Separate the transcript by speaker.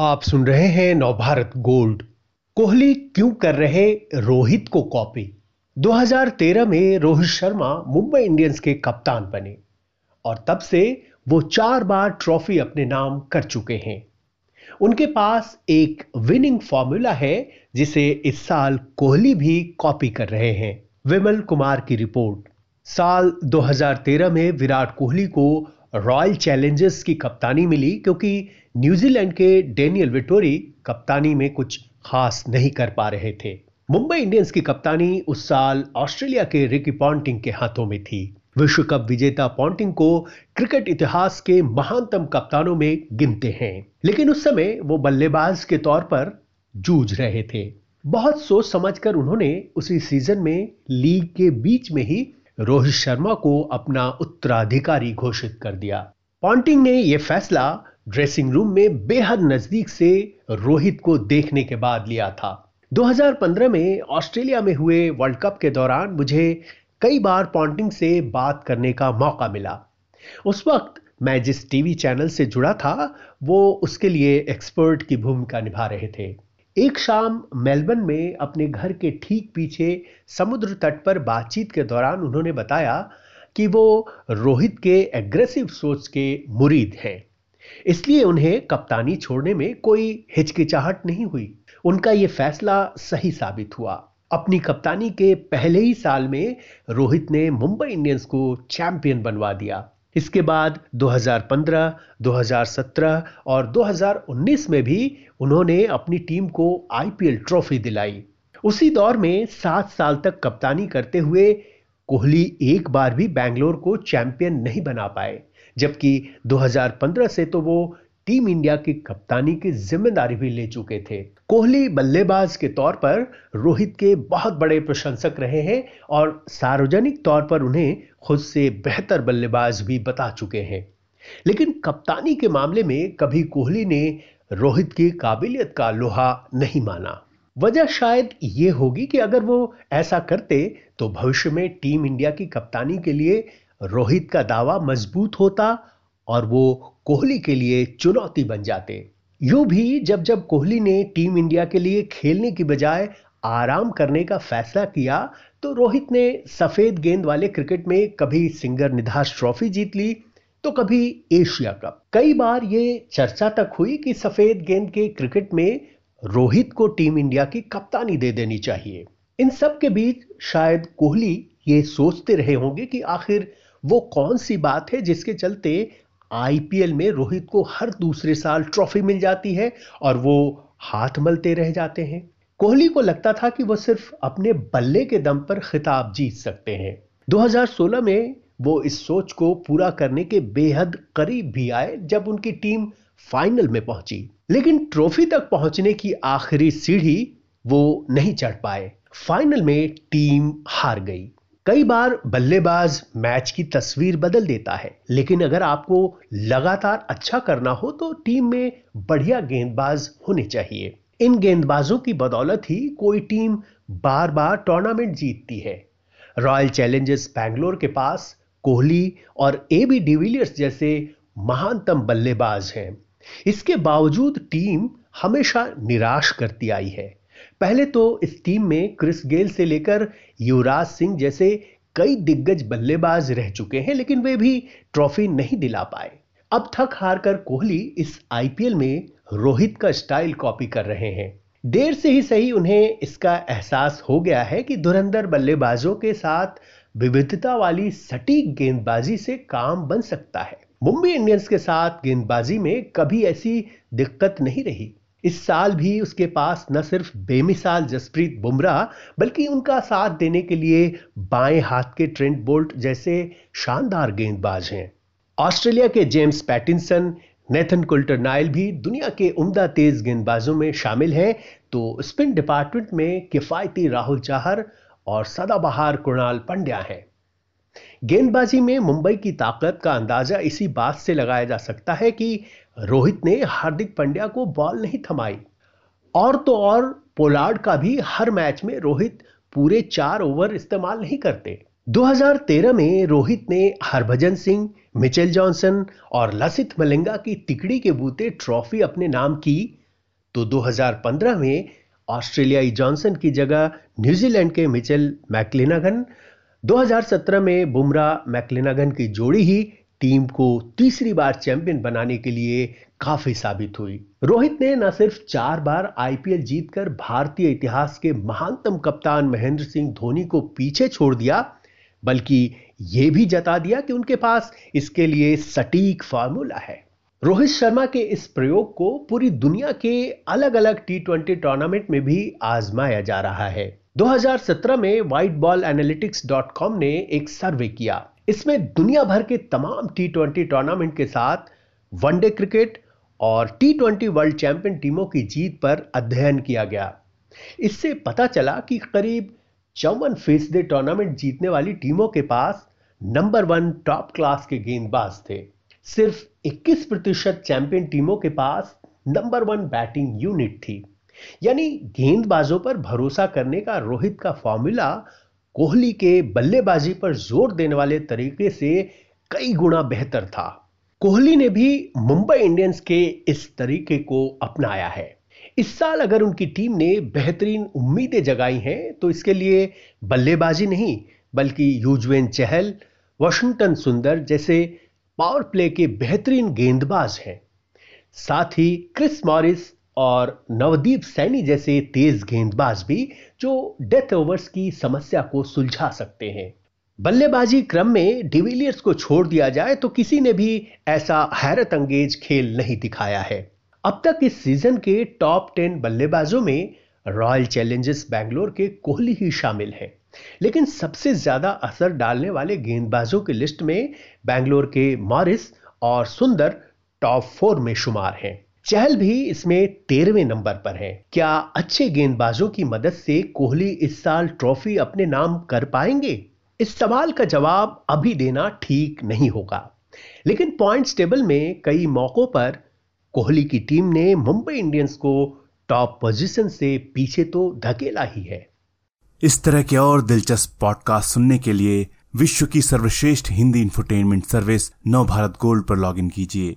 Speaker 1: आप सुन रहे हैं नवभारत गोल्ड। कोहली क्यों कर रहे रोहित को कॉपी 2013 में रोहित शर्मा मुंबई इंडियंस के कप्तान बने और तब से वो चार बार ट्रॉफी अपने नाम कर चुके हैं। उनके पास एक विनिंग फॉर्मूला है, जिसे इस साल कोहली भी कॉपी कर रहे हैं। विमल कुमार की रिपोर्ट साल 2013 में विराट कोहली को रॉयल चैलेंजर्स की कप्तानी मिली क्योंकि न्यूजीलैंड के डेनियल विटोरी कप्तानी में कुछ खास नहीं कर पा रहे थे। मुंबई इंडियंस की कप्तानी उस साल ऑस्ट्रेलिया के रिकी पॉन्टिंग के हाथों में थी। विश्व कप विजेता पॉन्टिंग को क्रिकेट इतिहास के महानतम कप्तानों में गिनते हैं, लेकिन उस समय वो बल्लेबाज के तौर पर जूझ रहे थे। बहुत सोच समझकर उन्होंने उसी सीज़न में लीग के बीच में ही रोहित शर्मा को अपना उत्तराधिकारी घोषित कर दिया। पॉन्टिंग ने यह फैसला ड्रेसिंग रूम में बेहद नज़दीक से रोहित को देखने के बाद लिया था। 2015 में ऑस्ट्रेलिया में हुए वर्ल्ड कप के दौरान मुझे कई बार पॉन्टिंग से बात करने का मौका मिला। उस वक्त मैं जिस टीवी चैनल से जुड़ा था, वो उसके लिए एक्सपर्ट की भूमिका निभा रहे थे। एक शाम मेलबर्न में अपने घर के ठीक पीछे समुद्र तट पर बातचीत के दौरान उन्होंने बताया कि वो रोहित के एग्रेसिव सोच के मुरीद हैं। इसलिए उन्हें कप्तानी छोड़ने में कोई हिचकिचाहट नहीं हुई। उनका यह फैसला सही साबित हुआ। अपनी कप्तानी के पहले ही साल में रोहित ने मुंबई इंडियंस को चैंपियन बनवा दिया। इसके बाद 2015, 2017 और 2019 में भी उन्होंने अपनी टीम को आईपीएल ट्रॉफी दिलाई। उसी दौर में सात साल तक कप्तानी करते हुए कोहली एक बार भी बैंगलोर को चैंपियन नहीं बना पाए जबकि 2015 से तो वो टीम इंडिया की कप्तानी की ज़िम्मेदारी भी ले चुके थे। कोहली बल्लेबाज के तौर पर रोहित के बहुत बड़े प्रशंसक रहे हैं और सार्वजनिक तौर पर उन्हें खुद से बेहतर बल्लेबाज भी बता चुके हैं। लेकिन कप्तानी के मामले में कभी कोहली ने रोहित की काबिलियत का लोहा नहीं माना। वजह शायद ये होगी कि अगर वो ऐसा करते तो भविष्य में टीम इंडिया की कप्तानी के लिए रोहित का दावा मज़बूत होता और वो कोहली के लिए चुनौती बन जाते। यूँ भी जब जब कोहली ने टीम इंडिया के लिए खेलने की बजाय आराम करने का फैसला किया तो रोहित ने सफ़ेद गेंद वाले क्रिकेट में कभी सिंगर निधास ट्रॉफी जीत ली तो कभी एशिया कप। कई बार ये चर्चा तक हुई कि सफ़ेद गेंद के क्रिकेट में रोहित को टीम इंडिया की कप्तानी दे देनी चाहिए। इन सब के बीच शायद कोहली ये सोचते रहे होंगे कि आखिर वो कौन सी बात है जिसके चलते आईपीएल में रोहित को हर दूसरे साल ट्रॉफी मिल जाती है और वो हाथ मलते रह जाते हैं। कोहली को लगता था कि वो सिर्फ़ अपने बल्ले के दम पर खिताब जीत सकते हैं। 2016 में वो इस सोच को पूरा करने के बेहद करीब भी आए जब उनकी टीम फाइनल में पहुँची। लेकिन ट्रॉफी तक पहुँचने की आखिरी सीढ़ी वो नहीं चढ़ पाए। फाइनल में टीम हार गई। कई बार बल्लेबाज मैच की तस्वीर बदल देता है, लेकिन अगर आपको लगातार अच्छा करना हो तो टीम में बढ़िया गेंदबाज होने चाहिए। इन गेंदबाजों की बदौलत ही कोई टीम बार बार टूर्नामेंट जीतती है। रॉयल चैलेंजर्स बैंगलोर के पास कोहली और ए बी डिविलियर्स जैसे महानतम बल्लेबाज हैं। इसके बावजूद टीम हमेशा निराश करती आई है। पहले तो इस टीम में क्रिस गेल से लेकर युवराज सिंह जैसे कई दिग्गज बल्लेबाज रह चुके हैं, लेकिन वे भी ट्रॉफी नहीं दिला पाए। अब थक हार कर कोहली इस आईपीएल में रोहित का स्टाइल कॉपी कर रहे हैं। देर से ही सही उन्हें इसका एहसास हो गया है कि धुरंधर बल्लेबाजों के साथ विविधता वाली सटीक गेंदबाजी से काम बन सकता है। मुंबई इंडियंस के साथ गेंदबाजी में कभी ऐसी दिक्कत नहीं रही। इस साल भी उसके पास न सिर्फ़ बेमिसाल जसप्रीत बुमराह, बल्कि उनका साथ देने के लिए बाएँ हाथ के ट्रेंट बोल्ट जैसे शानदार गेंदबाज हैं। ऑस्ट्रेलिया के James Pattinson Nathan Coulter Nile भी दुनिया के उम्दा तेज गेंदबाजों में शामिल हैं। तो स्पिन डिपार्टमेंट में किफायती राहुल चाहर और सदाबहार कुणाल पंड्या हैं। गेंदबाजी में मुंबई की ताकत का अंदाज़ा इसी बात से लगाया जा सकता है कि रोहित ने हार्दिक पांड्या को बॉल नहीं थमाई। और तो और पोलार्ड का भी हर मैच में रोहित पूरे चार ओवर इस्तेमाल नहीं करते। 2013 में रोहित ने हरभजन सिंह, मिचेल जॉनसन और लसित मलिंगा की तिकड़ी के बूते ट्रॉफी अपने नाम की। तो 2015 में ऑस्ट्रेलियाई जॉनसन की जगह न्यूजीलैंड के मिचेल मैकलिनागन 2017 में बुमराह मैकलिनागन की जोड़ी ही टीम को तीसरी बार चैंपियन बनाने के लिए काफ़ी साबित हुई। रोहित ने न सिर्फ़ चार बार आईपीएल जीतकर भारतीय इतिहास के महानतम कप्तान महेंद्र सिंह धोनी को पीछे छोड़ दिया, बल्कि यह भी जता दिया कि उनके पास इसके लिए सटीक फार्मूला है। रोहित शर्मा के इस प्रयोग को पूरी दुनिया के अलग अलग टी ट्वेंटी टूर्नामेंट में भी आजमाया जा रहा है। 2017 में white ball analytics dot com ने एक सर्वे किया। इसमें दुनिया भर के तमाम टी ट्वेंटी टूर्नामेंट के साथ वनडे क्रिकेट और टी ट्वेंटी वर्ल्ड चैंपियन टीमों की जीत पर अध्ययन किया गया। इससे पता चला कि करीब चौवन फ़ीसदी टूर्नामेंट जीतने वाली टीमों के पास नंबर वन टॉप क्लास के गेंदबाज थे। सिर्फ़ 21 प्रतिशत चैंपियन टीमों के पास नंबर वन बैटिंग यूनिट थी। यानी गेंदबाजों पर भरोसा करने का रोहित का फॉर्मूला कोहली के बल्लेबाजी पर ज़ोर देने वाले तरीके से कई गुना बेहतर था। कोहली ने भी मुंबई इंडियंस के इस तरीके को अपनाया है। इस साल अगर उनकी टीम ने बेहतरीन उम्मीदें जगाई हैं तो इसके लिए बल्लेबाजी नहीं, बल्कि यूजवेन चहल, वाशिंगटन सुंदर जैसे पावर प्ले के बेहतरीन गेंदबाज हैं। साथ ही क्रिस मॉरिस और नवदीप सैनी जैसे तेज गेंदबाज भी जो डेथ ओवर्स की समस्या को सुलझा सकते हैं। बल्लेबाजी क्रम में डिविलियर्स को छोड़ दिया जाए तो किसी ने भी ऐसा हैरत अंगेज खेल नहीं दिखाया है। अब तक इस सीज़न के टॉप टेन बल्लेबाजों में रॉयल चैलेंजर्स बैंगलोर के कोहली ही शामिल हैं। लेकिन सबसे ज़्यादा असर डालने वाले गेंदबाजों की लिस्ट में बैंगलोर के मॉरिस और सुंदर टॉप फोर में शुमार हैं। चहल भी इसमें तेरहवें नंबर पर है। क्या अच्छे गेंदबाजों की मदद से कोहली इस साल ट्रॉफी अपने नाम कर पाएँगे? इस सवाल का जवाब अभी देना ठीक नहीं होगा। लेकिन पॉइंट्स टेबल में कई मौकों पर कोहली की टीम ने मुंबई इंडियंस को टॉप पोजीशन से पीछे तो धकेला ही है।
Speaker 2: इस तरह के और दिलचस्प पॉडकास्ट सुनने के लिए विश्व की सर्वश्रेष्ठ Hindi infotainment service Nav Bharat gold पर लॉगिन कीजिए।